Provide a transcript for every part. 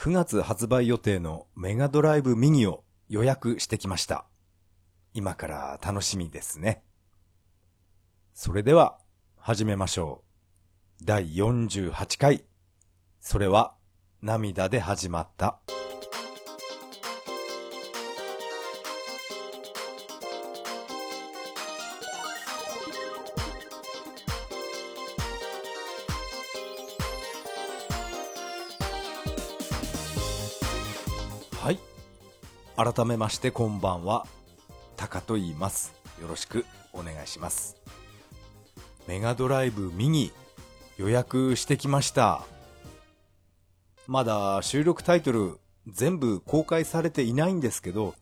9月発売予定のメガドライブミニを予約してきました。今から楽しみですね。それでは、始めましょう。第48回。それは、涙で始まった。改めましてこんばんは。タカと言います。よろしくお願いします。メガドライブミニ予約してきました。まだ収録タイトル全部公開されていないんですけど、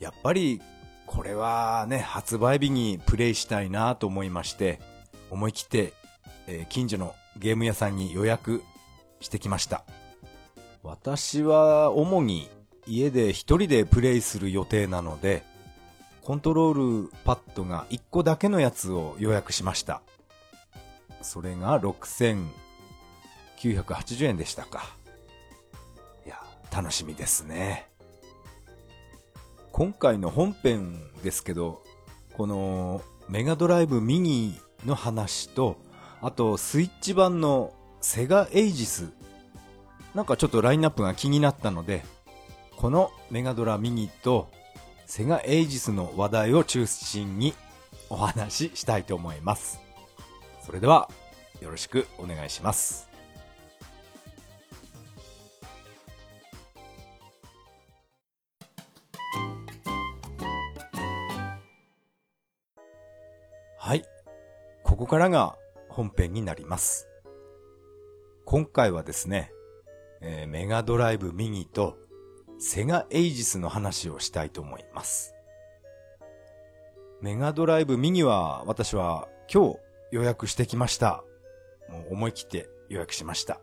やっぱりこれはね、発売日にプレイしたいなと思いまして、思い切って、えー近所のゲーム屋さんに予約してきました。私は主に家で一人でプレイする予定なので、コントロールパッドが1個だけのやつを予約しました。それが6980円でしたか。いや、楽しみですね。今回の本編ですけど、このメガドライブミニの話と、あとスイッチ版のセガエイジスなんかちょっとラインナップが気になったので、このメガドラミニとセガエイジスの話題を中心にお話ししたいと思います。それでは、よろしくお願いします。はい。ここからが本編になります。今回はですね、えーメガドライブミニとセガエイジスの話をしたいと思います。メガドライブミニは私は今日予約してきました。もう思い切って予約しました。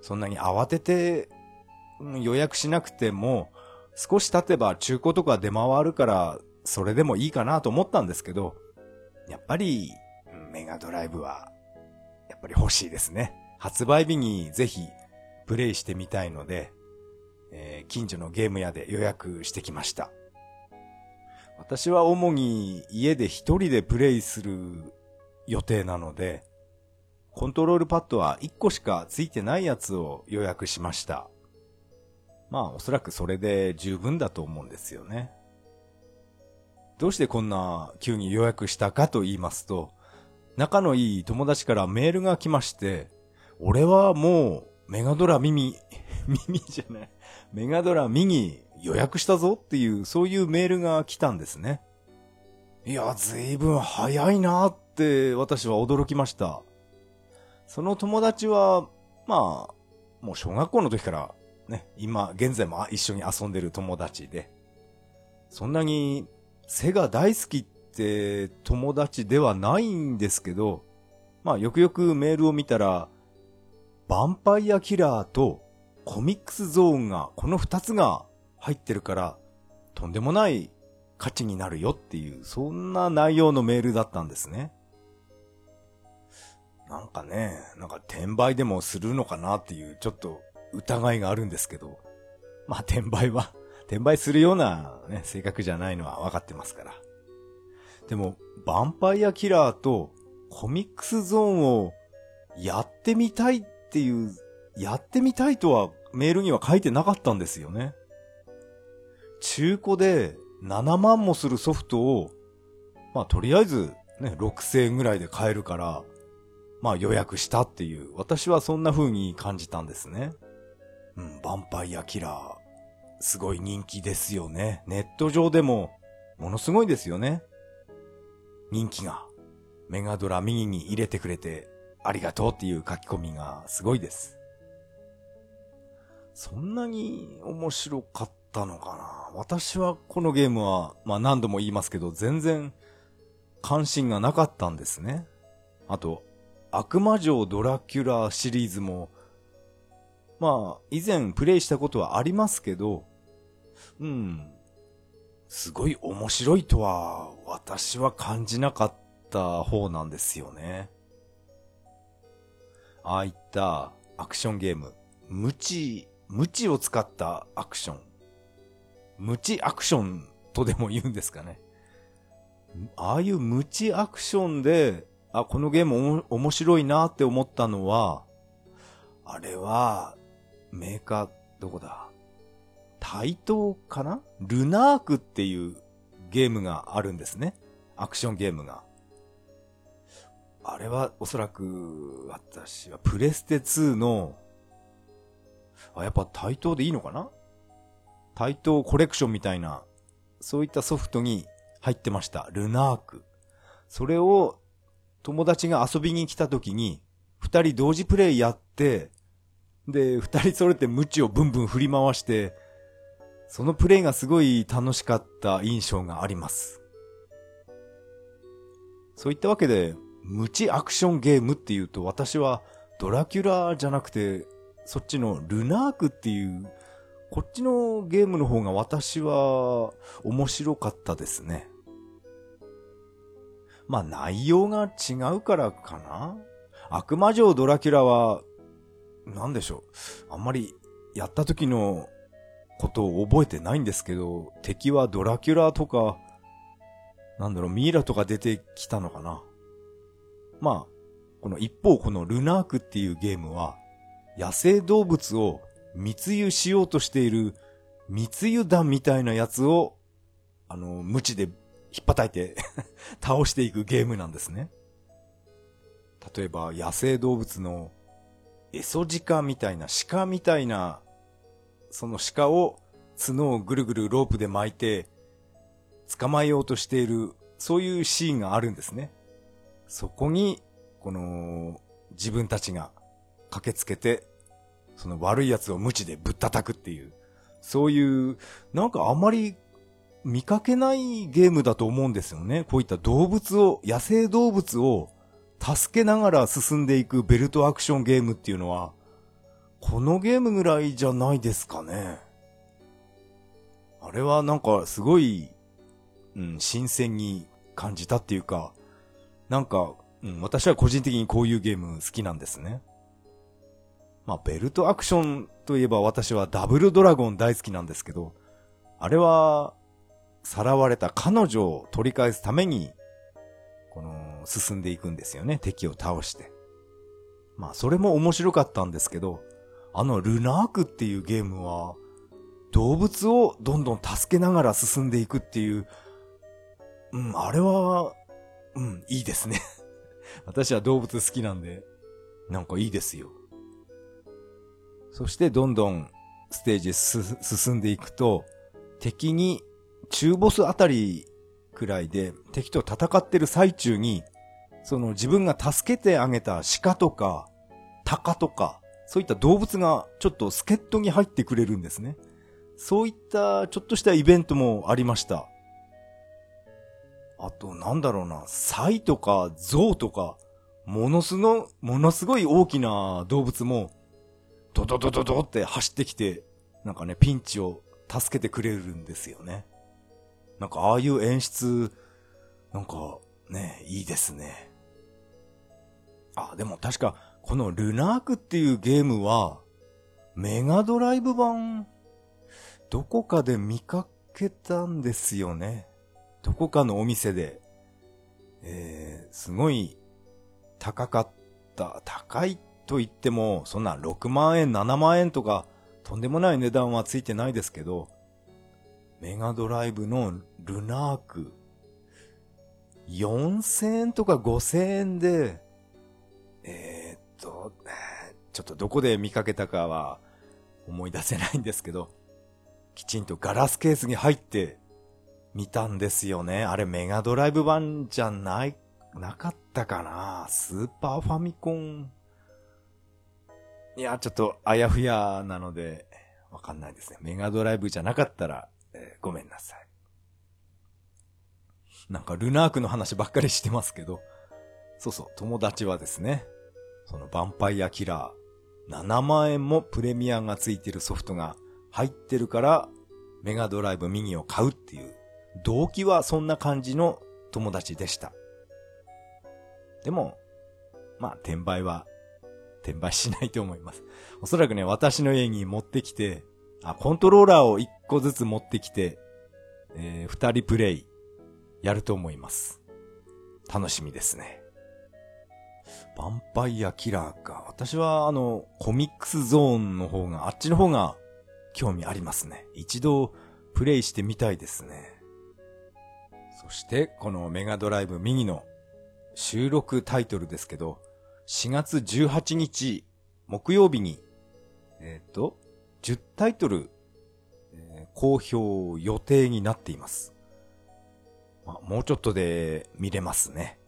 そんなに慌てて予約しなくても少し経てば中古とか出回るからそれでもいいかなと思ったんですけど、やっぱりメガドライブはやっぱり欲しいですね。発売日にぜひプレイしてみたいので、えー近所のゲーム屋で予約してきました。私は主に家で一人でプレイする予定なので、コントロールパッドは1個しかついてないやつを予約しました。まあおそらくそれで十分だと思うんですよね。どうしてこんな急に予約したかと言いますと、仲のいい友達からメールが来まして、俺はもうメガドラミニ、ミニじゃない、メガドラミニ予約したぞっていう、そういうメールが来たんですね。いや、ずいぶん早いなって私は驚きました。その友達は、まあ、もう小学校の時からね、今、現在も一緒に遊んでる友達で、そんなに背が大好きって友達ではないんですけど、まあよくよくメールを見たら、ヴァンパイアキラーとコミックスゾーンが、この二つが入ってるから、とんでもない価値になるよっていう、そんな内容のメールだったんですね。なんかね、なんか転売でもするのかなっていう、ちょっと疑いがあるんですけど、まあ転売は、転売するようなね、性格じゃないのは分かってますから。でも、ヴァンパイアキラーとコミックスゾーンをやってみたいっていう、やってみたいとはメールには書いてなかったんですよね。中古で7万もするソフトを、まあとりあえずね、6000円ぐらいで買えるから、まあ予約したっていう、私はそんな風に感じたんですね。うん、ヴァンパイアキラー、すごい人気ですよね。ネット上でも、ものすごいですよね。人気が。メガドラミニに入れてくれて、ありがとうっていう書き込みがすごいです。そんなに面白かったのかな？私はこのゲームは、まあ何度も言いますけど、全然関心がなかったんですね。あと、悪魔城ドラキュラシリーズも、まあ、以前プレイしたことはありますけど、うん、すごい面白いとは、私は感じなかった方なんですよね。ああいったアクションゲーム、無知、無知を使ったアクション。無知アクションとでも言うんですかね。ああいう無知アクションで、あ、このゲーム面白いなって思ったのは、あれは、メーカー、どこだ？対等かな？ルナークっていうゲームがあるんですね。アクションゲームが。あれはおそらく、私はプレステ2の、あ、やっぱ対等でいいのかな？対等コレクションみたいな、そういったソフトに入ってました。ルナーク。それを友達が遊びに来た時に、二人同時プレイやって、で、二人それて無知をブンブン振り回して、そのプレイがすごい楽しかった印象があります。そういったわけで、無知アクションゲームっていうと私はドラキュラじゃなくて、そっちのルナークっていう、こっちのゲームの方が私は面白かったですね。まあ内容が違うからかな悪魔城ドラキュラは、なんでしょう。あんまりやった時のことを覚えてないんですけど、敵はドラキュラとか、なんだろう、ミイラとか出てきたのかな。まあ、この一方このルナークっていうゲームは、野生動物を密輸しようとしている密輸団みたいなやつを、あの、無知で引っ叩いて 倒していくゲームなんですね。例えば野生動物のエソジカみたいな鹿みたいなその鹿を角をぐるぐるロープで巻いて捕まえようとしている、そういうシーンがあるんですね。そこに、この、自分たちが駆けつけて、その悪い奴を無知でぶったたくっていう、そういう、なんかあまり見かけないゲームだと思うんですよね。こういった動物を、野生動物を助けながら進んでいくベルトアクションゲームっていうのは、このゲームぐらいじゃないですかね。あれはなんかすごい、うん、新鮮に感じたっていうか、なんか、うん、私は個人的にこういうゲーム好きなんですね。まあ、ベルトアクションといえば私はダブルドラゴン大好きなんですけど、あれは、さらわれた彼女を取り返すために、この、進んでいくんですよね。敵を倒して。まあ、それも面白かったんですけど、あのルナークっていうゲームは、動物をどんどん助けながら進んでいくっていう、うん、あれは、うん、いいですね 私は動物好きなんで、なんかいいですよ。そしてどんどんステージ進んでいくと、敵に中ボスあたりくらいで敵と戦ってる最中に、その自分が助けてあげた鹿とか、鷹とか、そういった動物がちょっと助っ人に入ってくれるんですね。そういったちょっとしたイベントもありました。あと、なんだろうな、サイとかゾウとか、ものすの、ものすごい大きな動物も、ドドドドドって走ってきて、なんかね、ピンチを助けてくれるんですよね。なんかああいう演出、なんかね、いいですね。あ、でも確かこのルナークっていうゲームは、メガドライブ版、どこかで見かけたんですよね。どこかのお店で。えー、すごい高かった。高いと言っても、そんな6万円、7万円とか、とんでもない値段はついてないですけど、メガドライブのルナーク、4000円とか5000円で、えーと、ちょっとどこで見かけたかは思い出せないんですけど、きちんとガラスケースに入って見たんですよね。あれメガドライブ版じゃない、なかったかなスーパーファミコン。いや、ちょっとあやふやなので、わかんないですね。メガドライブじゃなかったら、えー、ごめんなさい。なんかルナークの話ばっかりしてますけど、そうそう、友達はですね、そのヴァンパイアキラー、7万円もプレミアがついてるソフトが入ってるから、メガドライブミニを買うっていう、動機はそんな感じの友達でした。でも、まあ、転売は、転売しないと思います。おそらくね、私の家に持ってきて、あ、コントローラーを1個ずつ持ってきて、えー、2人プレイ、やると思います。楽しみですね。ヴァンパイアキラーか。私はあの、コミックスゾーンの方が、あっちの方が興味ありますね。一度プレイしてみたいですね。そして、このメガドライブミニの収録タイトルですけど、4月18日木曜日に、えっ、ー、と、10タイトル、えー、公表予定になっています。まあ、もうちょっとで見れますね。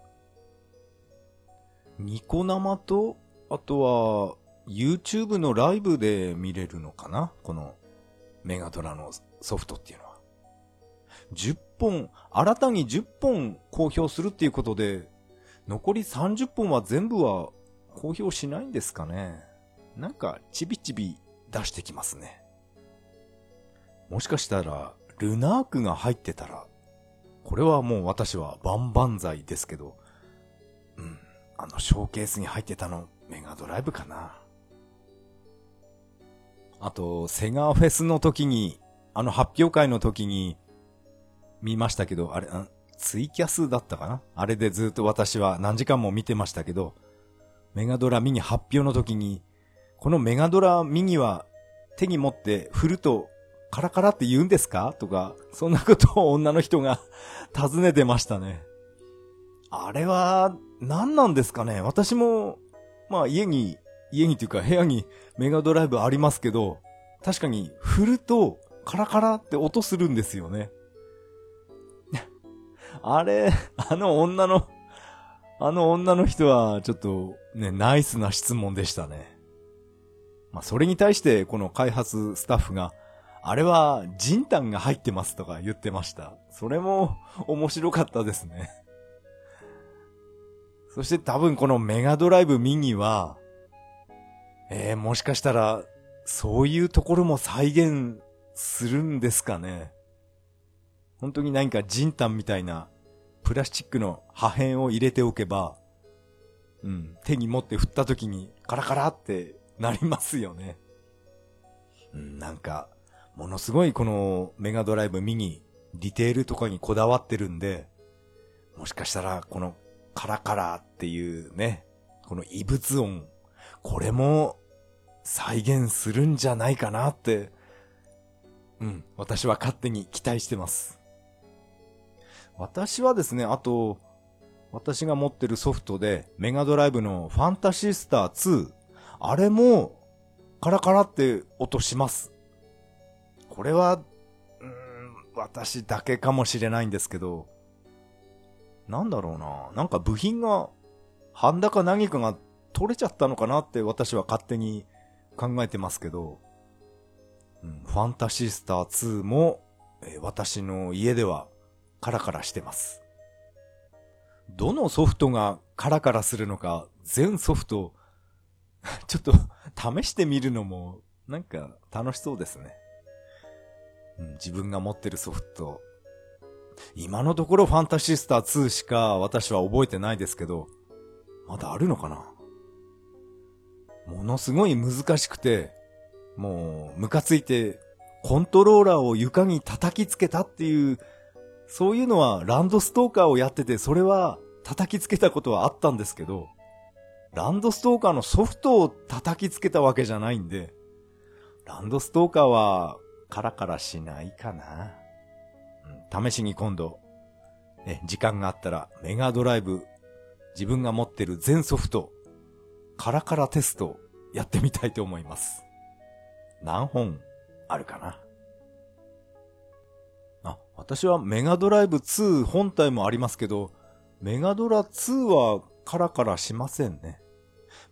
ニコ生と、あとは、YouTube のライブで見れるのかな？この、メガドラのソフトっていうのは。10本、新たに10本公表するっていうことで、残り30本は全部は公表しないんですかね。なんか、ちびちび出してきますね。もしかしたら、ルナークが入ってたら、これはもう私は万々歳ですけど、うん、あのショーケースに入ってたのメガドライブかな。あと、セガフェスの時に、あの発表会の時に見ましたけど、あれ、ツイキャスだったかな？あれでずっと私は何時間も見てましたけど、メガドラミニ発表の時に、このメガドラミニは手に持って振るとカラカラって言うんですか？とか、そんなことを女の人が 尋ねてましたね。あれは、何なんですかね？私も、まあ家に、家にというか部屋にメガドライブありますけど、確かに振るとカラカラって音するんですよね。あれ、あの女の、あの女の人はちょっとね、ナイスな質問でしたね。まあ、それに対してこの開発スタッフが、あれは、ジンタンが入ってますとか言ってました。それも面白かったですね。そして多分このメガドライブミニは、えー、もしかしたら、そういうところも再現するんですかね。本当に何かジンタンみたいなプラスチックの破片を入れておけば、うん、手に持って振った時にカラカラってなりますよね。うん、なんか、ものすごいこのメガドライブミニ、ディテールとかにこだわってるんで、もしかしたらこのカラカラっていうね、この異物音、これも再現するんじゃないかなって、うん、私は勝手に期待してます。私はですね、あと、私が持ってるソフトで、メガドライブのファンタシースター2、あれも、カラカラって音します。これは、うん、私だけかもしれないんですけど、なんだろうな。なんか部品が、ハンダか何かが取れちゃったのかなって私は勝手に考えてますけど、うん、ファンタシースター2も、えー、私の家ではカラカラしてます。どのソフトがカラカラするのか、全ソフト、ちょっと試してみるのも、なんか楽しそうですね。自分が持ってるソフト。今のところファンタシスター2しか私は覚えてないですけど、まだあるのかなものすごい難しくて、もうムカついて、コントローラーを床に叩きつけたっていうそういうのはランドストーカーをやってて、それは叩きつけたことはあったんですけど、ランドストーカーのソフトを叩きつけたわけじゃないんで、ランドストーカーはカラカラしないかな。試しに今度、ね、時間があったらメガドライブ、自分が持ってる全ソフト、カラカラテストやってみたいと思います。何本あるかな？私はメガドライブ2本体もありますけど、メガドラ2はカラカラしませんね。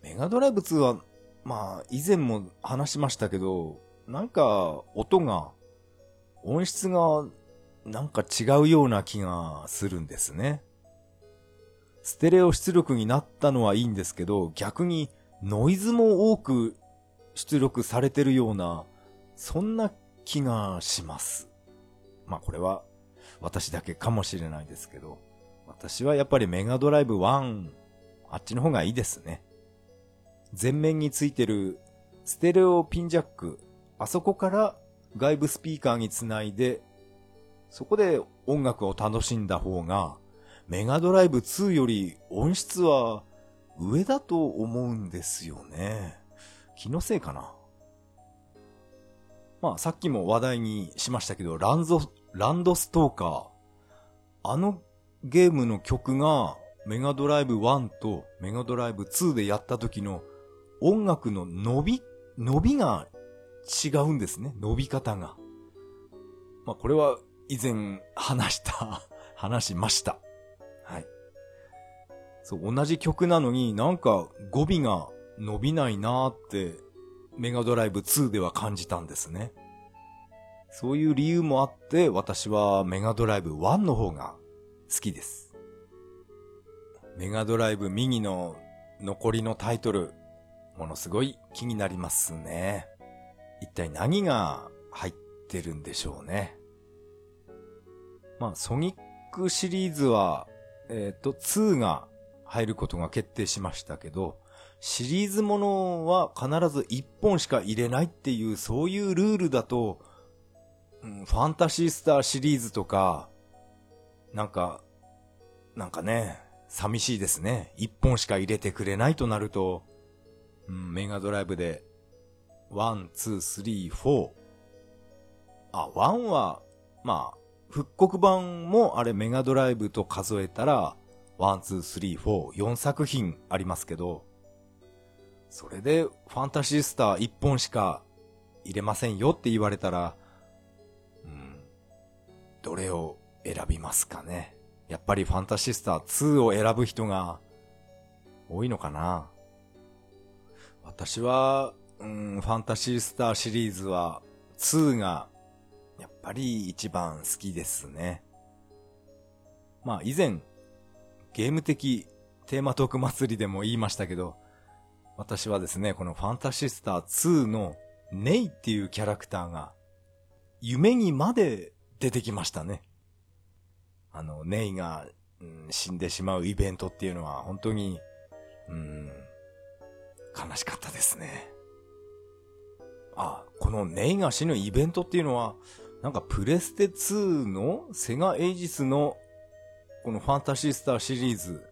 メガドライブ2は、まあ、以前も話しましたけど、なんか、音が、音質が、なんか違うような気がするんですね。ステレオ出力になったのはいいんですけど、逆にノイズも多く出力されてるような、そんな気がします。まあこれは私だけかもしれないですけど、私はやっぱりメガドライブ1、あっちの方がいいですね。前面についてるステレオピンジャック、あそこから外部スピーカーにつないで、そこで音楽を楽しんだ方が、メガドライブ2より音質は上だと思うんですよね。気のせいかな。まあさっきも話題にしましたけど、ランゾ、ランドストーカー。あのゲームの曲がメガドライブ1とメガドライブ2でやった時の音楽の伸び、伸びが違うんですね。伸び方が。まあこれは以前話した 話しました。はい。そう、同じ曲なのになんか語尾が伸びないなーってメガドライブ2では感じたんですね。そういう理由もあって私はメガドライブ1の方が好きです。メガドライブ右の残りのタイトル、ものすごい気になりますね。一体何が入ってるんでしょうね。まあ、ソニックシリーズは、えっ、ー、と、2が入ることが決定しましたけど、シリーズものは必ず1本しか入れないっていう、そういうルールだと、うん、ファンタシースターシリーズとか、なんか、なんかね、寂しいですね。1本しか入れてくれないとなると、うん、メガドライブで、1、2、3、4。あ、1は、まあ、復刻版もあれメガドライブと数えたら、1、2、3、4、4作品ありますけど、それでファンタシースター1本しか入れませんよって言われたら、どれを選びますかね。やっぱりファンタシスター2を選ぶ人が多いのかな私は、うん、ファンタシスターシリーズは2がやっぱり一番好きですね。まあ以前ゲーム的テーマトーク祭りでも言いましたけど、私はですね、このファンタシスター2のネイっていうキャラクターが夢にまで出てきましたね。あの、ネイが、うん、死んでしまうイベントっていうのは本当に、うん、悲しかったですね。あ、このネイが死ぬイベントっていうのは、なんかプレステ2のセガエイジスのこのファンタシースターシリーズ、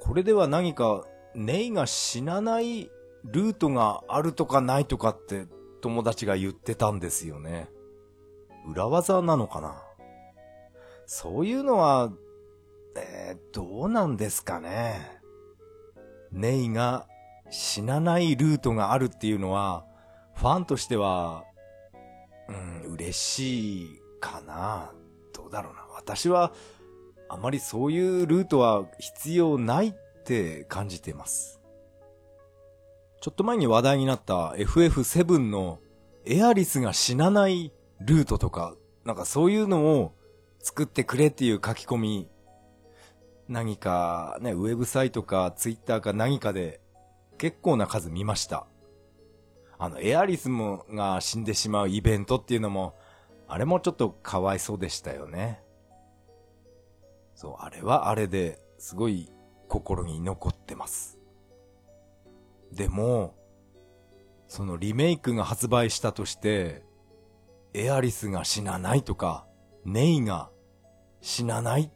これでは何かネイが死なないルートがあるとかないとかって友達が言ってたんですよね。裏技なのかな？そういうのは、えー、どうなんですかね？ネイが死なないルートがあるっていうのは、ファンとしては、うん、嬉しいかな？どうだろうな。私は、あまりそういうルートは必要ないって感じています。ちょっと前に話題になった FF7 のエアリスが死なないルートとか、なんかそういうのを作ってくれっていう書き込み、何かね、ウェブサイトかツイッターか何かで結構な数見ました。あの、エアリスムが死んでしまうイベントっていうのも、あれもちょっとかわいそうでしたよね。そう、あれはあれですごい心に残ってます。でも、そのリメイクが発売したとして、エアリスが死なないとか、ネイが死なない。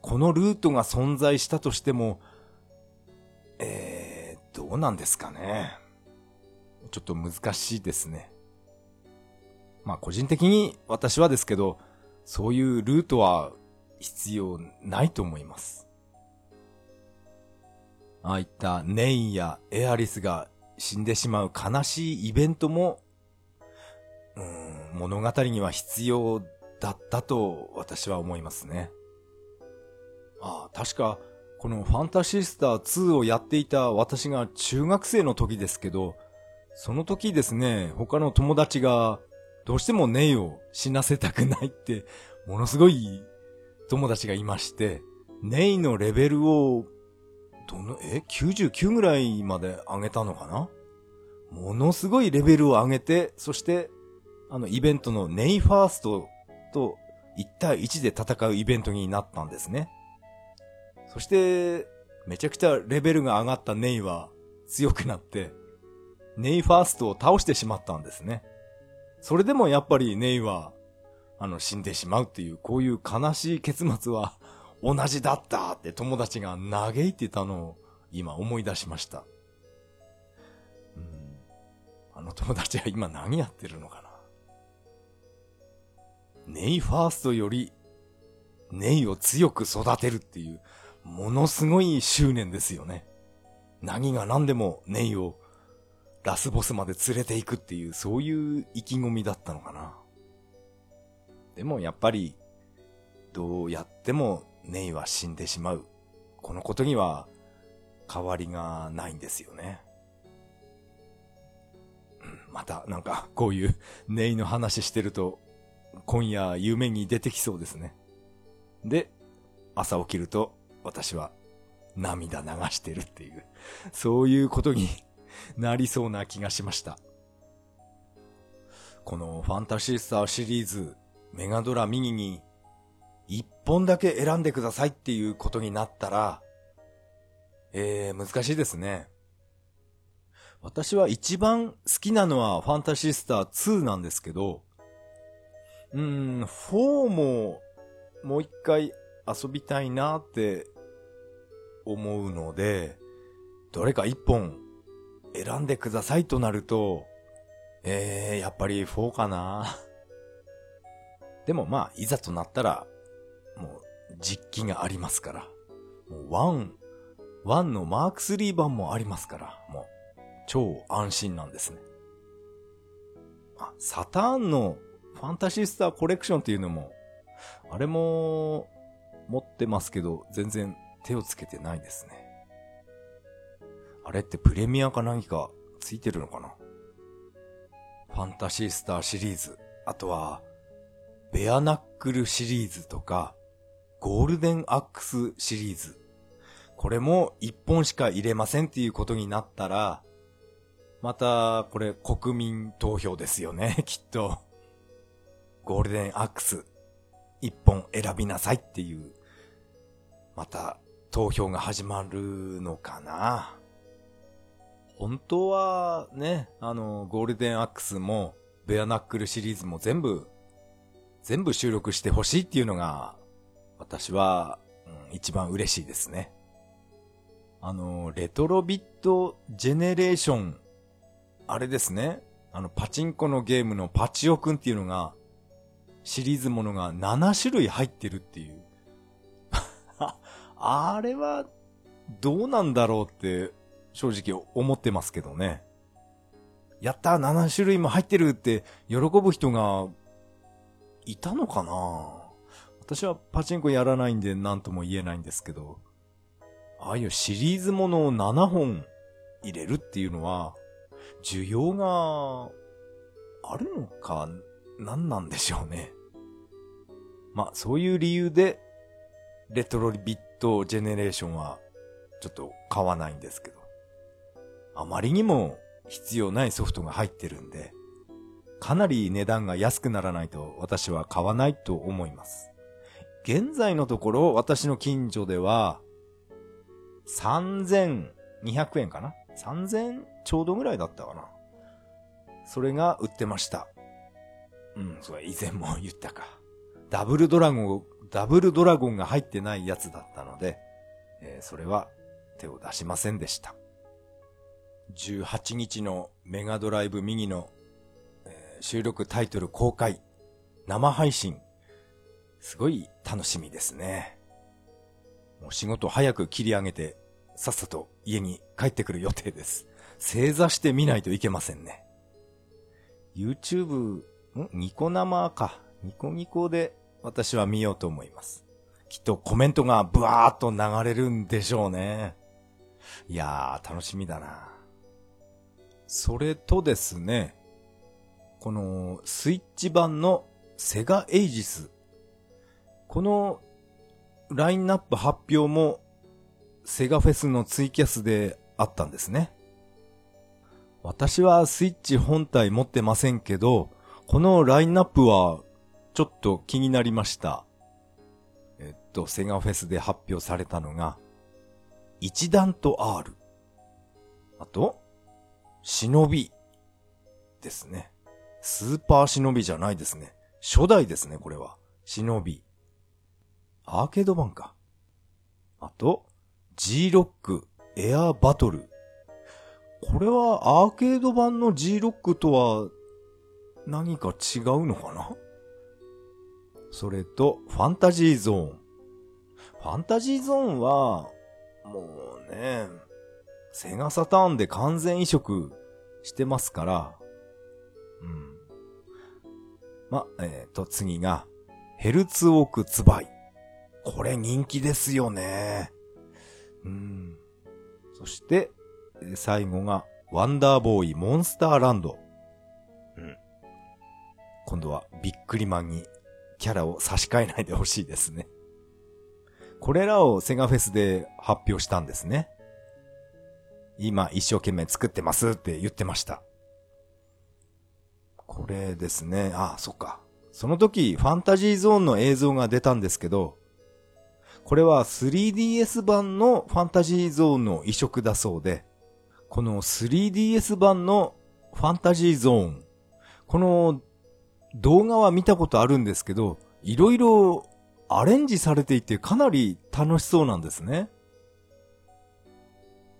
このルートが存在したとしても、えー、どうなんですかね。ちょっと難しいですね。まあ個人的に私はですけど、そういうルートは必要ないと思います。ああいったネイやエアリスが死んでしまう悲しいイベントも、物語には必要だったと私は思いますね。ああ、確か、このファンタシスター2をやっていた私が中学生の時ですけど、その時ですね、他の友達が、どうしてもネイを死なせたくないって、ものすごい友達がいまして、ネイのレベルを、どの、え ?99 ぐらいまで上げたのかな？ものすごいレベルを上げて、そして、あの、イベントのネイファーストと1対1で戦うイベントになったんですね。そして、めちゃくちゃレベルが上がったネイは強くなって、ネイファーストを倒してしまったんですね。それでもやっぱりネイは、あの、死んでしまうっていう、こういう悲しい結末は同じだったって友達が嘆いてたのを今思い出しました。あの友達は今何やってるのかな？ネイファーストより、ネイを強く育てるっていう、ものすごい執念ですよね。何が何でもネイをラスボスまで連れて行くっていう、そういう意気込みだったのかな。でもやっぱり、どうやってもネイは死んでしまう。このことには変わりがないんですよね。またなんかこういうネイの話してると今夜夢に出てきそうですね。で、朝起きると私は涙流してるっていう、そういうことになりそうな気がしました。このファンタシースターシリーズメガドラミニに一本だけ選んでくださいっていうことになったら、えー、難しいですね。私は一番好きなのはファンタシースター2なんですけど、うん、4ももう一回遊びたいなって思うので、どれか一本選んでくださいとなると、えー、やっぱり4かな。でもまあ、いざとなったら、もう実機がありますから。もう1、1のマーク3版もありますから、もう超安心なんですね。あ、サターンのファンタシースターコレクションっていうのも、あれも持ってますけど、全然手をつけてないですね。あれってプレミアか何かついてるのかな？ファンタシースターシリーズ、あとは、ベアナックルシリーズとか、ゴールデンアックスシリーズ。これも一本しか入れませんっていうことになったら、また、これ国民投票ですよね、きっと。ゴールデンアックス、一本選びなさいっていう、また投票が始まるのかな。本当はね、あの、ゴールデンアックスも、ベアナックルシリーズも全部、全部収録してほしいっていうのが、私は、うん、一番嬉しいですね。あの、レトロビットジェネレーション、あれですね。あの、パチンコのゲームのパチオくんっていうのが、シリーズものが7種類入ってるっていう。あれは、どうなんだろうって、正直思ってますけどね。やった !7 種類も入ってるって喜ぶ人が、いたのかな？私はパチンコやらないんで何とも言えないんですけど、ああいうシリーズものを7本入れるっていうのは、需要があるのか、何なんでしょうね。まあ、そういう理由で、レトロビットジェネレーションは、ちょっと買わないんですけど。あまりにも必要ないソフトが入ってるんで、かなり値段が安くならないと私は買わないと思います。現在のところ私の近所では3200円かな ?3000 ちょうどぐらいだったかな？それが売ってました。うん、それ以前も言ったか。ダブルドラゴン、ダブルドラゴンが入ってないやつだったので、えー、それは手を出しませんでした。18日のメガドライブミニの、えー、収録タイトル公開、生配信、すごい楽しみですね。もう仕事早く切り上げて、さっさと家に帰ってくる予定です。正座して見ないといけませんね。YouTube、ん？ニコ生か。ニコニコで私は見ようと思います。きっとコメントがブワーっと流れるんでしょうね。いやー、楽しみだな。それとですね、このスイッチ版のセガエイジスこのラインナップ発表もセガフェスのツイキャスであったんですね。私はスイッチ本体持ってませんけど、このラインナップはちょっと気になりました。えっと、セガフェスで発表されたのが、一段と R。あと、忍びですね。スーパー忍びじゃないですね。初代ですね、これは。忍び。アーケード版か。あと、G ロックエアバトル。これはアーケード版の G ロックとは何か違うのかな？それと、ファンタジーゾーン。ファンタジーゾーンは、もうね、セガサターンで完全移植してますから、うん。ま、えっ、ー、と、次が、ヘルツオークツバイ。これ人気ですよね。うん。そして、最後が、ワンダーボーイモンスターランド。今度はビックリマンにキャラを差し替えないでほしいですね。これらをセガフェスで発表したんですね。今一生懸命作ってますって言ってました。これですね。あ、そっか。その時、ファンタジーゾーンの映像が出たんですけど、これは 3DS 版のファンタジーゾーンの移植だそうで、この 3DS 版のファンタジーゾーン、この動画は見たことあるんですけど、いろいろアレンジされていてかなり楽しそうなんですね。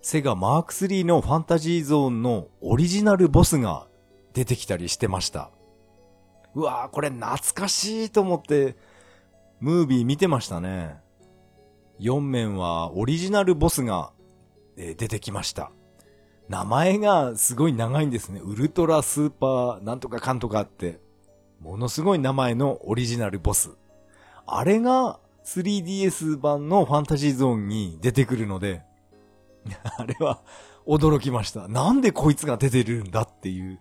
セガマーク3のファンタジーゾーンのオリジナルボスが出てきたりしてました。うわぁ、これ懐かしいと思って、ムービー見てましたね。4面はオリジナルボスが、出てきました。名前がすごい長いんですね。ウルトラスーパーなんとかかんとかって。ものすごい名前のオリジナルボス。あれが 3DS 版のファンタジーゾーンに出てくるので、あれは驚きました。なんでこいつが出てるんだっていう。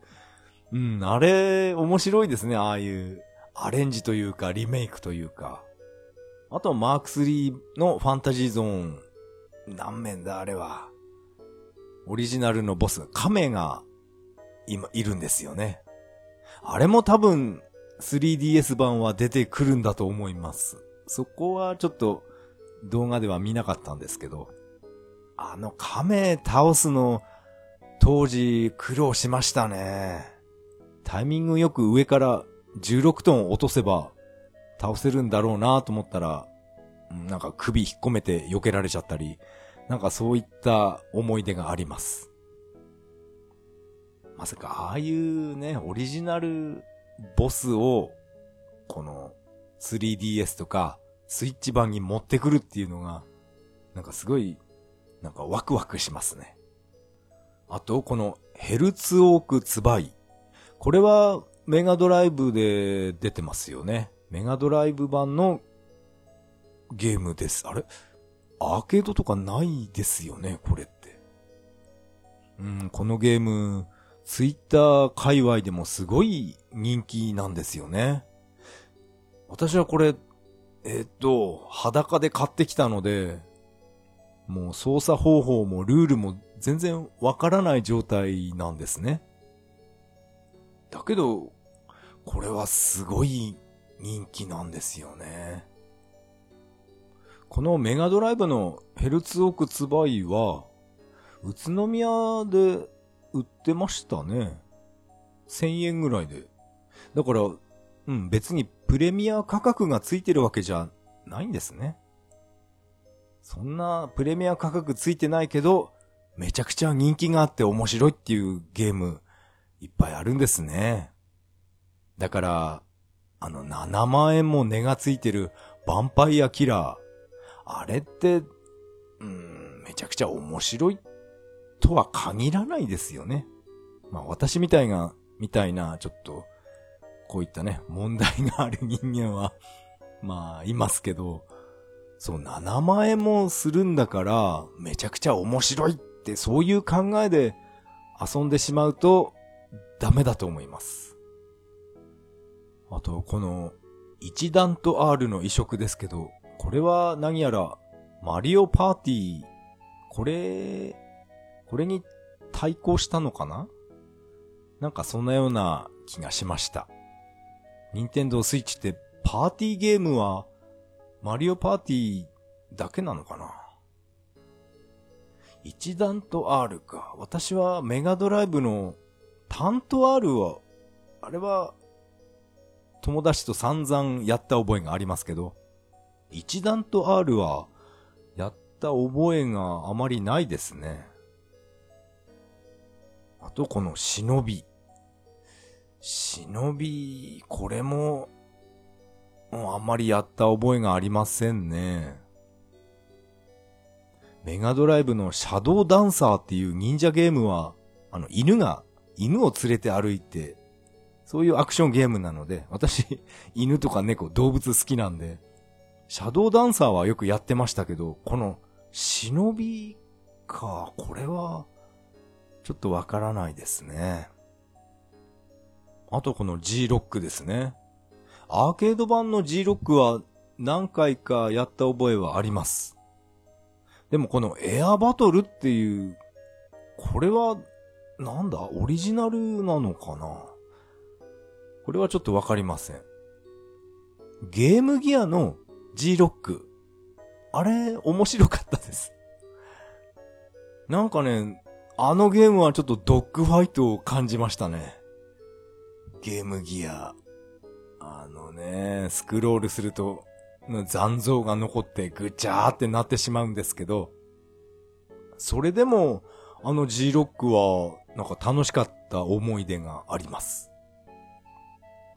うん、あれ、面白いですね。ああいうアレンジというか、リメイクというか。あと、マーク3のファンタジーゾーン。何面だ、あれは。オリジナルのボス、亀が、今、いるんですよね。あれも多分、3DS 版は出てくるんだと思います。そこはちょっと動画では見なかったんですけど、あの亀倒すの当時苦労しましたね。タイミングよく上から16トン落とせば倒せるんだろうなと思ったら、なんか首引っ込めて避けられちゃったり、なんかそういった思い出があります。まさかああいうね、オリジナルボスを、この 3DS とかスイッチ版に持ってくるっていうのが、なんかすごい、なんかワクワクしますね。あと、このヘルツオークツバイ。これはメガドライブで出てますよね。メガドライブ版のゲームです。あれ？アーケードとかないですよね、これって。うん、このゲーム、ツイッター界隈でもすごい人気なんですよね。私はこれ、えー、っと、裸で買ってきたので、もう操作方法もルールも全然わからない状態なんですね。だけど、これはすごい人気なんですよね。このメガドライブのヘルツオークツバイは、宇都宮で売ってましたね。1000円ぐらいで。だから、うん、別にプレミア価格がついてるわけじゃないんですね。そんなプレミア価格ついてないけど、めちゃくちゃ人気があって面白いっていうゲーム、いっぱいあるんですね。だから、あの7万円も値がついてるヴァンパイアキラー。あれって、うん、めちゃくちゃ面白いとは限らないですよね。まあ私みたいが、みたいな、ちょっと、こういったね、問題がある人間は、まあ、いますけど、そう、7万円もするんだから、めちゃくちゃ面白いって、そういう考えで遊んでしまうと、ダメだと思います。あと、この、一段と R の移植ですけど、これは何やら、マリオパーティー、これ、これに対抗したのかな？なんかそんなような気がしました。任天堂スイッチってパーティーゲームはマリオパーティーだけなのかな？一段と R か。私はメガドライブのタント R は、あれは、友達と散々やった覚えがありますけど、一段と R は、やった覚えがあまりないですね。あとこの忍び。忍び、これも、もうあんまりやった覚えがありませんね。メガドライブのシャドウダンサーっていう忍者ゲームは、あの、犬が、犬を連れて歩いて、そういうアクションゲームなので、私、犬とか猫、動物好きなんで、シャドウダンサーはよくやってましたけど、この、忍びか、これは、ちょっとわからないですね。あとこの G ロックですね。アーケード版の G ロックは何回かやった覚えはあります。でもこのエアバトルっていう、これは、なんだ？オリジナルなのかな？これはちょっとわかりません。ゲームギアの G ロック。あれ、面白かったです。なんかね、あのゲームはちょっとドッグファイトを感じましたね。ゲームギア。あのね、スクロールすると、残像が残ってぐちゃーってなってしまうんですけど、それでも、あの G ロックは、なんか楽しかった思い出があります。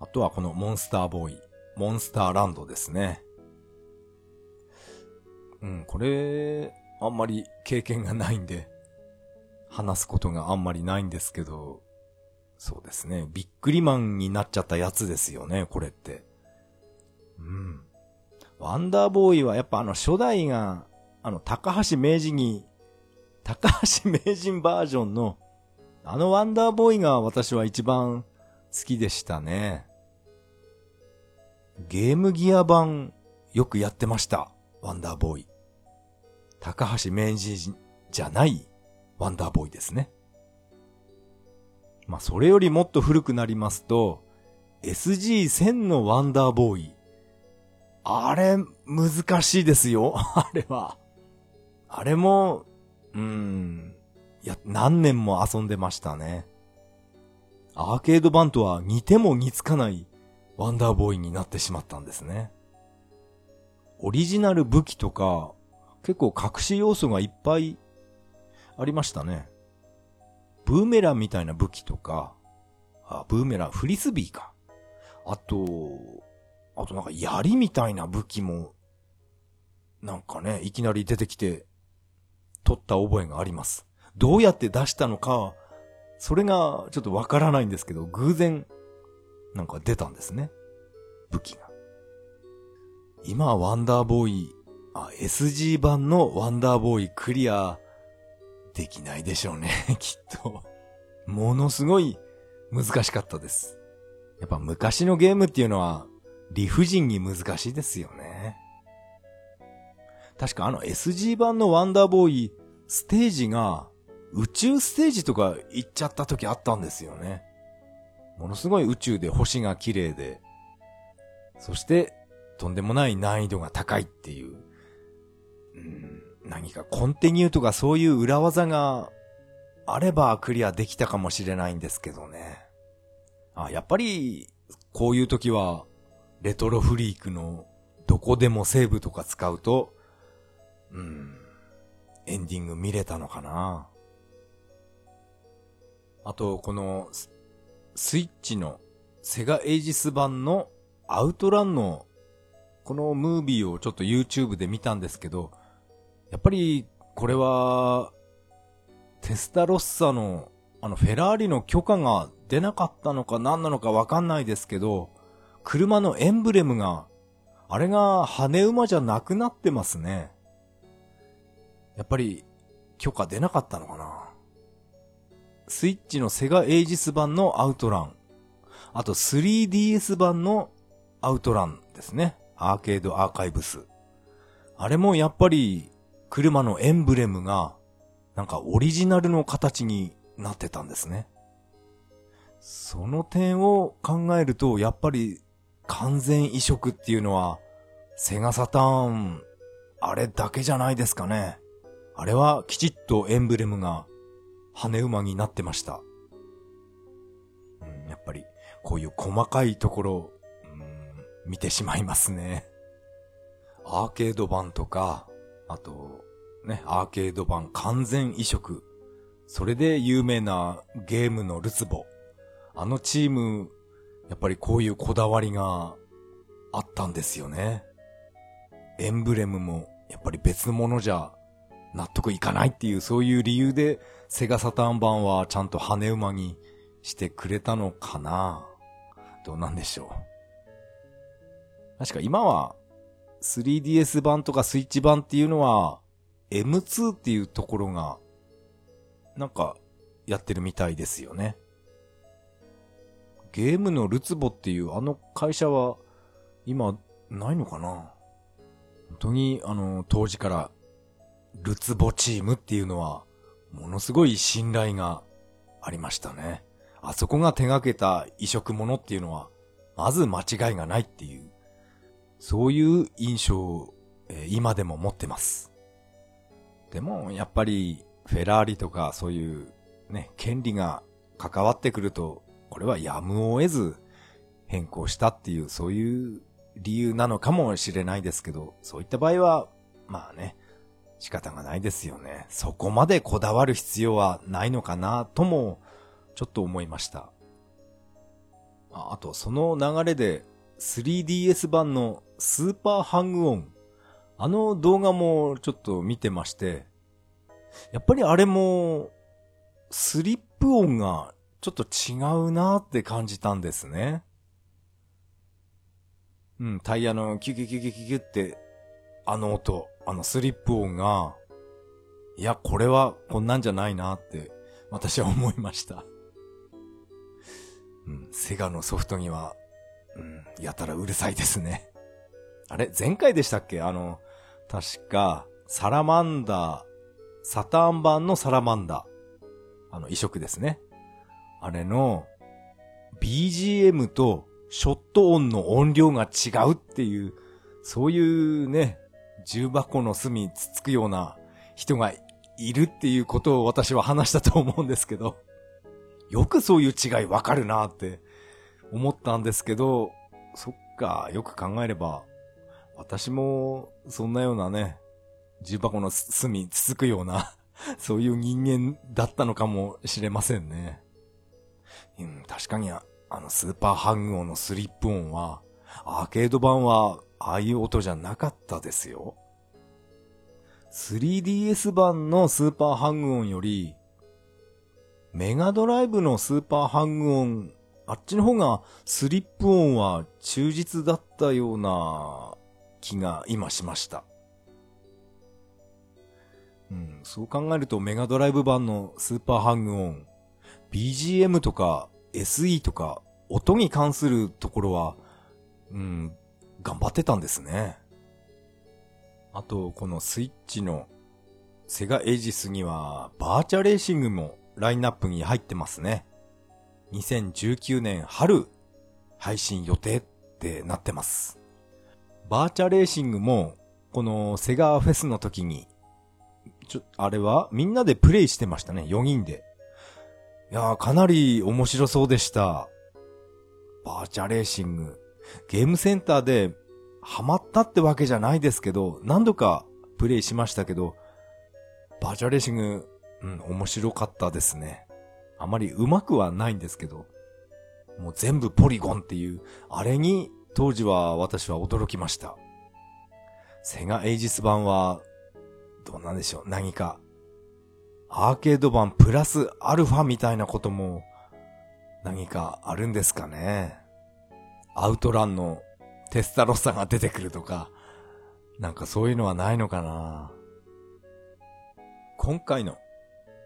あとはこのモンスターボーイ、モンスターランドですね。うん、これ、あんまり経験がないんで、話すことがあんまりないんですけど、そうですね。ビックリマンになっちゃったやつですよね、これって。うん。ワンダーボーイはやっぱあの初代が、あの高橋名人に、高橋名人バージョンの、あのワンダーボーイが私は一番好きでしたね。ゲームギア版よくやってました。ワンダーボーイ。高橋名人じゃないワンダーボーイですね。まあ、それよりもっと古くなりますと、SG1000 のワンダーボーイ。あれ、難しいですよ。あれは。あれも、うーん、いや、何年も遊んでましたね。アーケード版とは似ても似つかないワンダーボーイになってしまったんですね。オリジナル武器とか、結構隠し要素がいっぱいありましたね。ブーメランみたいな武器とか、あ、ブーメラン、フリスビーか。あと、あとなんか槍みたいな武器も、なんかね、いきなり出てきて、取った覚えがあります。どうやって出したのか、それがちょっとわからないんですけど、偶然、なんか出たんですね。武器が。今、ワンダーボーイ、あ、SG 版のワンダーボーイクリアできないでしょうね、きっと。ものすごい難しかったです。やっぱ昔のゲームっていうのは理不尽に難しいですよね。確かあの SG 版のワンダーボーイ、ステージが宇宙ステージとか行っちゃった時あったんですよね。ものすごい宇宙で星が綺麗で、そしてとんでもない難易度が高いっていう、うん何かコンティニューとかそういう裏技があればクリアできたかもしれないんですけどね。あ、やっぱり、こういう時は、レトロフリークのどこでもセーブとか使うと、うん、エンディング見れたのかな。あと、この、スイッチのセガエイジス版のアウトランのこのムービーをちょっと YouTube で見たんですけど、やっぱり、これは、テスタロッサの、あの、フェラーリの許可が出なかったのか何なのかわかんないですけど、車のエンブレムが、あれが羽馬じゃなくなってますね。やっぱり、許可出なかったのかなスイッチのセガエイジス版のアウトラン。あと 3DS 版のアウトランですね。アーケードアーカイブス。あれもやっぱり車のエンブレムが、なんかオリジナルの形になってたんですね。その点を考えると、やっぱり完全移植っていうのは、セガサターン、あれだけじゃないですかね。あれはきちっとエンブレムが羽馬になってました。やっぱりこういう細かいところ、見てしまいますね。アーケード版とか、あと、ね、アーケード版完全移植。それで有名なゲームのルツボ。あのチーム、やっぱりこういうこだわりがあったんですよね。エンブレムもやっぱり別のものじゃ納得いかないっていうそういう理由でセガサターン版はちゃんと羽馬にしてくれたのかなどうなんでしょう。確か今は 3DS 版とかスイッチ版っていうのは M2 っていうところがなんかやってるみたいですよね。ゲームのルツボっていうあの会社は今ないのかな？本当にあの当時からルツボチームっていうのはものすごい信頼がありましたね。あそこが手掛けた移植物っていうのはまず間違いがないっていうそういう印象を、え、今でも持ってます。でもやっぱりフェラーリとかそういうね、権利が関わってくるとこれはやむを得ず変更したっていう、そういう理由なのかもしれないですけど、そういった場合は、まあね、仕方がないですよね。そこまでこだわる必要はないのかなとも、ちょっと思いました。あと、その流れで 3DS 版のスーパーハングオン。あの動画もちょっと見てまして、やっぱりあれも、スリップ音がちょっと違うなって感じたんですね。うん、タイヤのキュキュキュキュキュキュって、あの音、あのスリップ音が、いや、これはこんなんじゃないなって、私は思いました。うん、セガのソフトには、やたらうるさいですね。あれ？前回でしたっけ？あの、確か、サラマンダー、サターン版のサラマンダー。あの、移植ですね。あれの BGM とショット音の音量が違うっていう、そういうね、重箱の隅つつくような人がいるっていうことを私は話したと思うんですけど、よくそういう違いわかるなって思ったんですけど、そっか、よく考えれば、私もそんなようなね、重箱の隅つつくような、そういう人間だったのかもしれませんね。うん、確かにあのスーパーハング音のスリップ音は、アーケード版はああいう音じゃなかったですよ。3DS 版のスーパーハング音より、メガドライブのスーパーハング音、あっちの方がスリップ音は忠実だったような気が今しました。うん、そう考えるとメガドライブ版のスーパーハング音、BGM とか SE とか音に関するところは、うん、頑張ってたんですね。あと、このスイッチのセガエイジスにはバーチャレーシングもラインナップに入ってますね。2019年春配信予定ってなってます。バーチャレーシングもこのセガフェスの時にちょ、あれはみんなでプレイしてましたね、4人で。いやー、かなり面白そうでした。バーチャレーシング。ゲームセンターでハマったってわけじゃないですけど、何度かプレイしましたけど、バーチャレーシング、うん、面白かったですね。あまり上手くはないんですけど、もう全部ポリゴンっていう、あれに当時は私は驚きました。セガエイジス版は、どうなんでしょう、何かアーケード版プラスアルファみたいなことも何かあるんですかね。アウトランのテスタロッサが出てくるとか、なんかそういうのはないのかな。今回の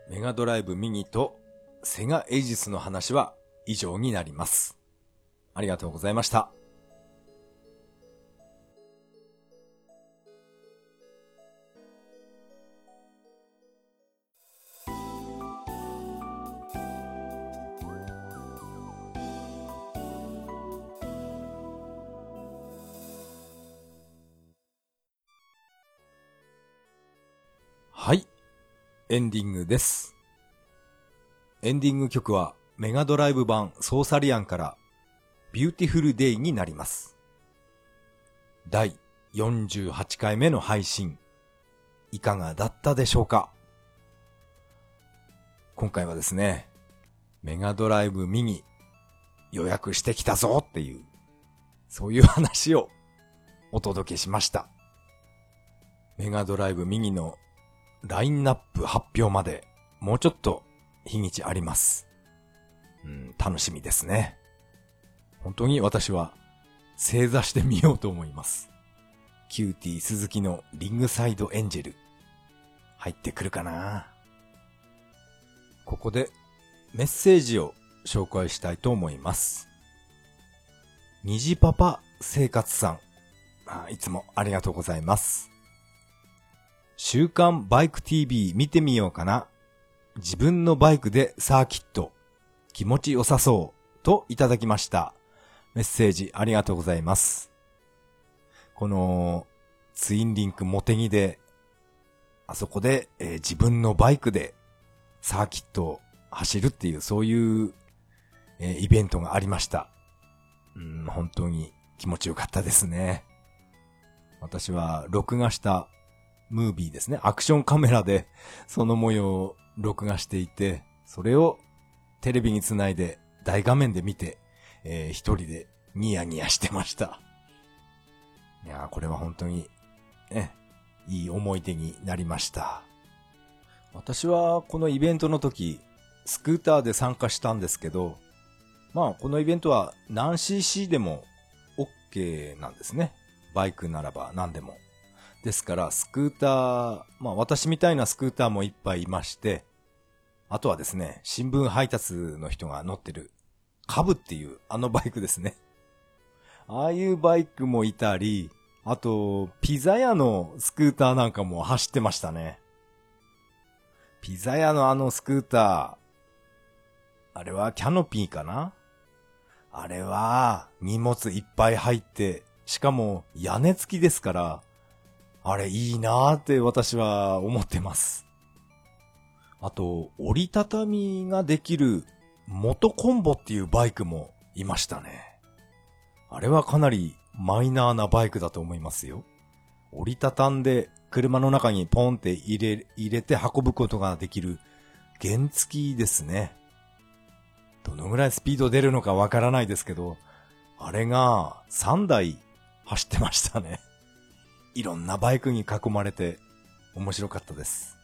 メガドライブミニとセガエイジスの話は以上になります。ありがとうございました。はい。エンディングです。エンディング曲はメガドライブ版ソーサリアンからビューティフルデイになります。第48回目の配信、いかがだったでしょうか？今回はですね、メガドライブミニ予約してきたぞっていう、そういう話をお届けしました。メガドライブミニのラインナップ発表までもうちょっと日にちあります。うん、楽しみですね。本当に私は正座してみようと思います。キューティー鈴木のリングサイドエンジェル。入ってくるかなここでメッセージを紹介したいと思います。虹パパ生活さん。あいつもありがとうございます。週刊バイク TV 見てみようかな。自分のバイクでサーキット。気持ちよさそう。といただきました。メッセージありがとうございます。この、ツインリンクモテギで、あそこで、えー自分のバイクでサーキットを走るっていう、そういう、えーイベントがありました。うん、本当に気持ちよかったですね。私は録画したムービーですね。アクションカメラでその模様を録画していて、それをテレビにつないで大画面で見て、えー一人でニヤニヤしてました。いやこれは本当に、ね、いい思い出になりました。私はこのイベントの時、スクーターで参加したんですけど、まあこのイベントは何 cc でも OK なんですね。バイクならば何でも。ですから、スクーター、まあ私みたいなスクーターもいっぱいいまして、あとはですね、新聞配達の人が乗ってる、カブっていうあのバイクですね。ああいうバイクもいたり、あと、ピザ屋のスクーターなんかも走ってましたね。ピザ屋のあのスクーター、あれはキャノピーかな？あれは荷物いっぱい入って、しかも屋根付きですから、あれいいなーって私は思ってます。あと、折りたたみができる元コンボっていうバイクもいましたね。あれはかなりマイナーなバイクだと思いますよ。折りたたんで車の中にポンって入れ、入れて運ぶことができる原付きですね。どのぐらいスピード出るのかわからないですけど、あれが3台走ってましたね。いろんなバイクに囲まれて面白かったです。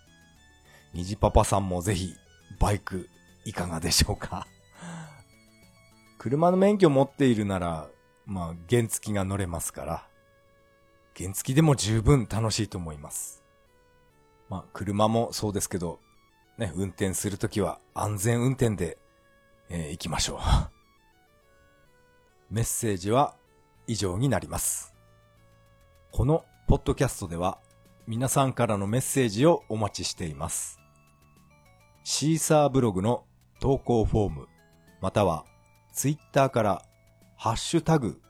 虹パパさんもぜひバイクいかがでしょうか？車の免許持っているなら、まあ原付きが乗れますから、原付きでも十分楽しいと思います。まあ車もそうですけど、ね、運転するときは安全運転で、えー行きましょう。メッセージは以上になります。このポッドキャストでは皆さんからのメッセージをお待ちしています。シーサーブログの投稿フォーム、またはツイッターからハッシュタグ、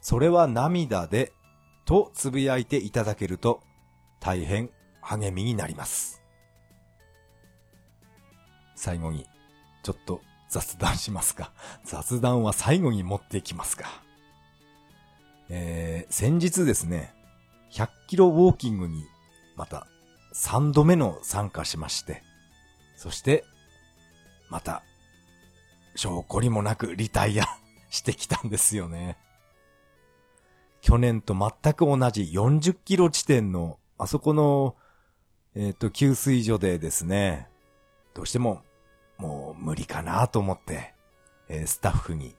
それは涙でとつぶやいていただけると大変励みになります。最後にちょっと雑談しますか。雑談は最後に持ってきますか。えー、先日ですね、100キロウォーキングにまた3度目の参加しまして、そして、また、証拠りもなくリタイア してきたんですよね。去年と全く同じ40キロ地点の、あそこの、えっ、と、給水所でですね、どうしても、もう無理かなと思って、えースタッフに、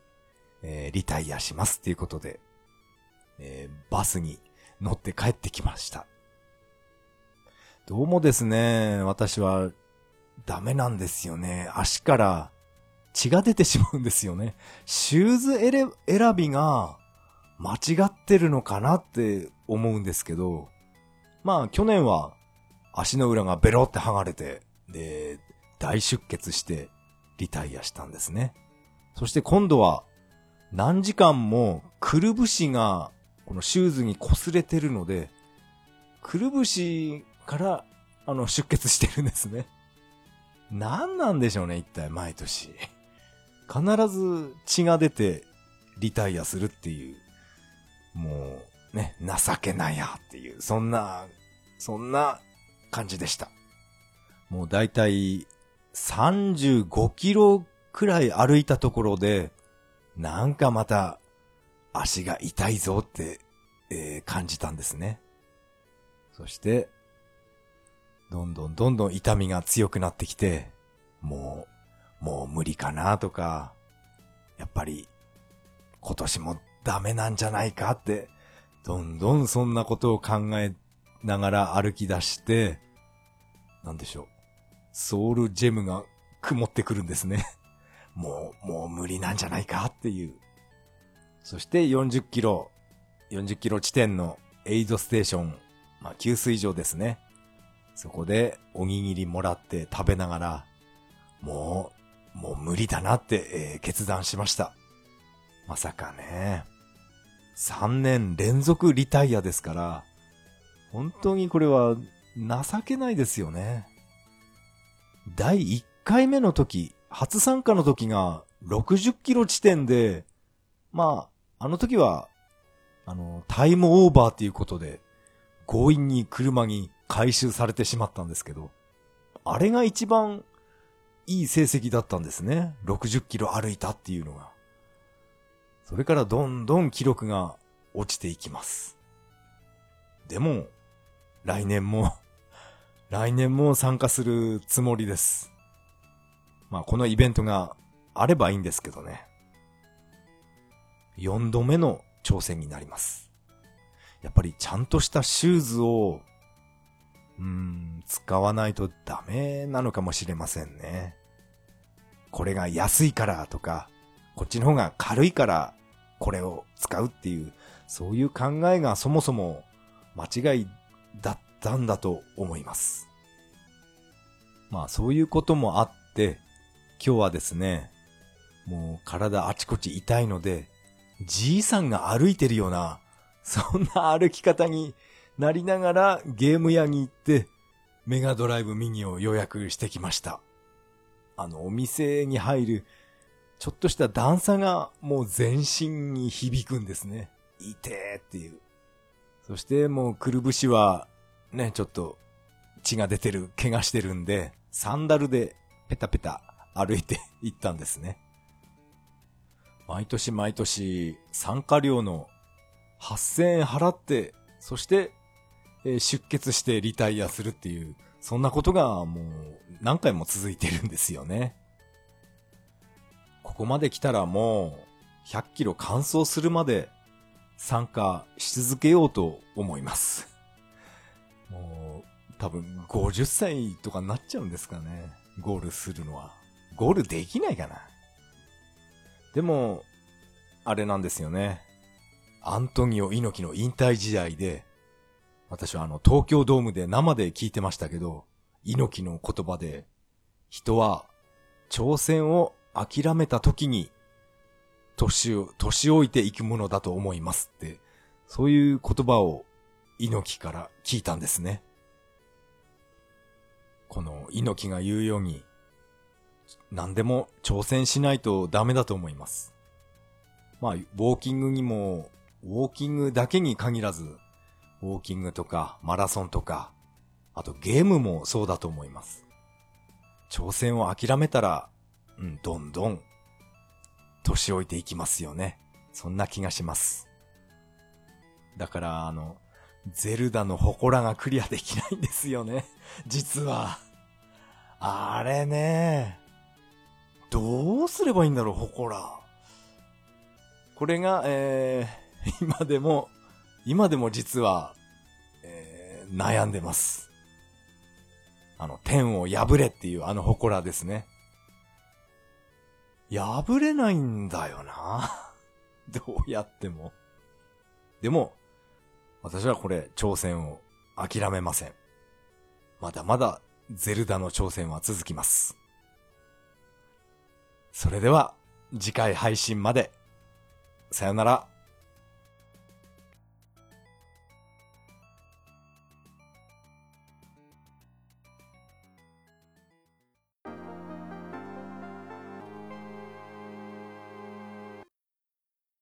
えーリタイアしますっていうことで、えバスに乗って帰ってきました。どうもですね、私はダメなんですよね。足から血が出てしまうんですよね。シューズ選びが間違ってるのかなって思うんですけど、まあ去年は足の裏がベロって剥がれて、で、大出血してリタイアしたんですね。そして今度は何時間もくるぶしがこのシューズに擦れてるので、くるぶしからあの出血してるんですね。何なんでしょうね、一体毎年。必ず血が出てリタイアするっていう、もうね、情けないやっていう、そんな、そんな感じでした。もうだいたい35キロくらい歩いたところで、なんかまた足が痛いぞって、えー、感じたんですね。そして、どんどんどんどん痛みが強くなってきて、もう、もう無理かなとか、やっぱり今年もダメなんじゃないかって、どんどんそんなことを考えながら歩き出して、なんでしょう。ソウルジェムが曇ってくるんですね。もう、もう無理なんじゃないかっていう。そして40キロ、40キロ地点のエイドステーション、まあ給水場ですね。そこでおにぎりもらって食べながら、もう、もう無理だなって、えー、決断しました。まさかね。3年連続リタイアですから、本当にこれは情けないですよね。第1回目の時、初参加の時が60キロ地点で、まあ、あの時は、あの、タイムオーバーっていうことで、強引に車に回収されてしまったんですけど、あれが一番いい成績だったんですね。60キロ歩いたっていうのが。それからどんどん記録が落ちていきます。でも、来年も 来年も参加するつもりです。まあこのイベントがあればいいんですけどね。4度目の挑戦になります。やっぱりちゃんとしたシューズをうん、使わないとダメなのかもしれませんね。これが安いからとか、こっちの方が軽いからこれを使うっていう、そういう考えがそもそも間違いだったんだと思います。まあそういうこともあって、今日はですね、もう体あちこち痛いので、じいさんが歩いてるような、そんな歩き方になりながらゲーム屋に行って、メガドライブミニを予約してきました。あの、お店に入る、ちょっとした段差がもう全身に響くんですね。いてっていう。そしてもうくるぶしは、ね、ちょっと血が出てる、怪我してるんで、サンダルでペタペタ歩いて行ったんですね。毎年毎年参加料の8000円払って、そしてえ出血してリタイアするっていう、そんなことがもう何回も続いてるんですよね。ここまで来たらもう100キロ完走するまで参加し続けようと思います。もう多分50歳とかになっちゃうんですかね。ゴールするのは。ゴールできないかな。でも、あれなんですよね。アントニオ猪木の引退試合で、私はあの、東京ドームで生で聞いてましたけど、猪木の言葉で、人は挑戦を諦めた時に、年を、年老いていくものだと思いますって、そういう言葉を猪木から聞いたんですね。この猪木が言うように、何でも挑戦しないとダメだと思います。まあ、ウォーキングにも、ウォーキングだけに限らず、ウォーキングとかマラソンとか、あとゲームもそうだと思います。挑戦を諦めたら、うん、どんどん、年老いていきますよね。そんな気がします。だから、あの、ゼルダの祠がクリアできないんですよね。実は。あれね。どうすればいいんだろう、祠。これが、えー、今でも今でも実は、えー、悩んでます。あの、天を破れっていうあの祠ですね。破れないんだよな。どうやっても。でも、私はこれ、挑戦を諦めません。まだまだ、ゼルダの挑戦は続きます。それでは、次回配信まで。さよなら。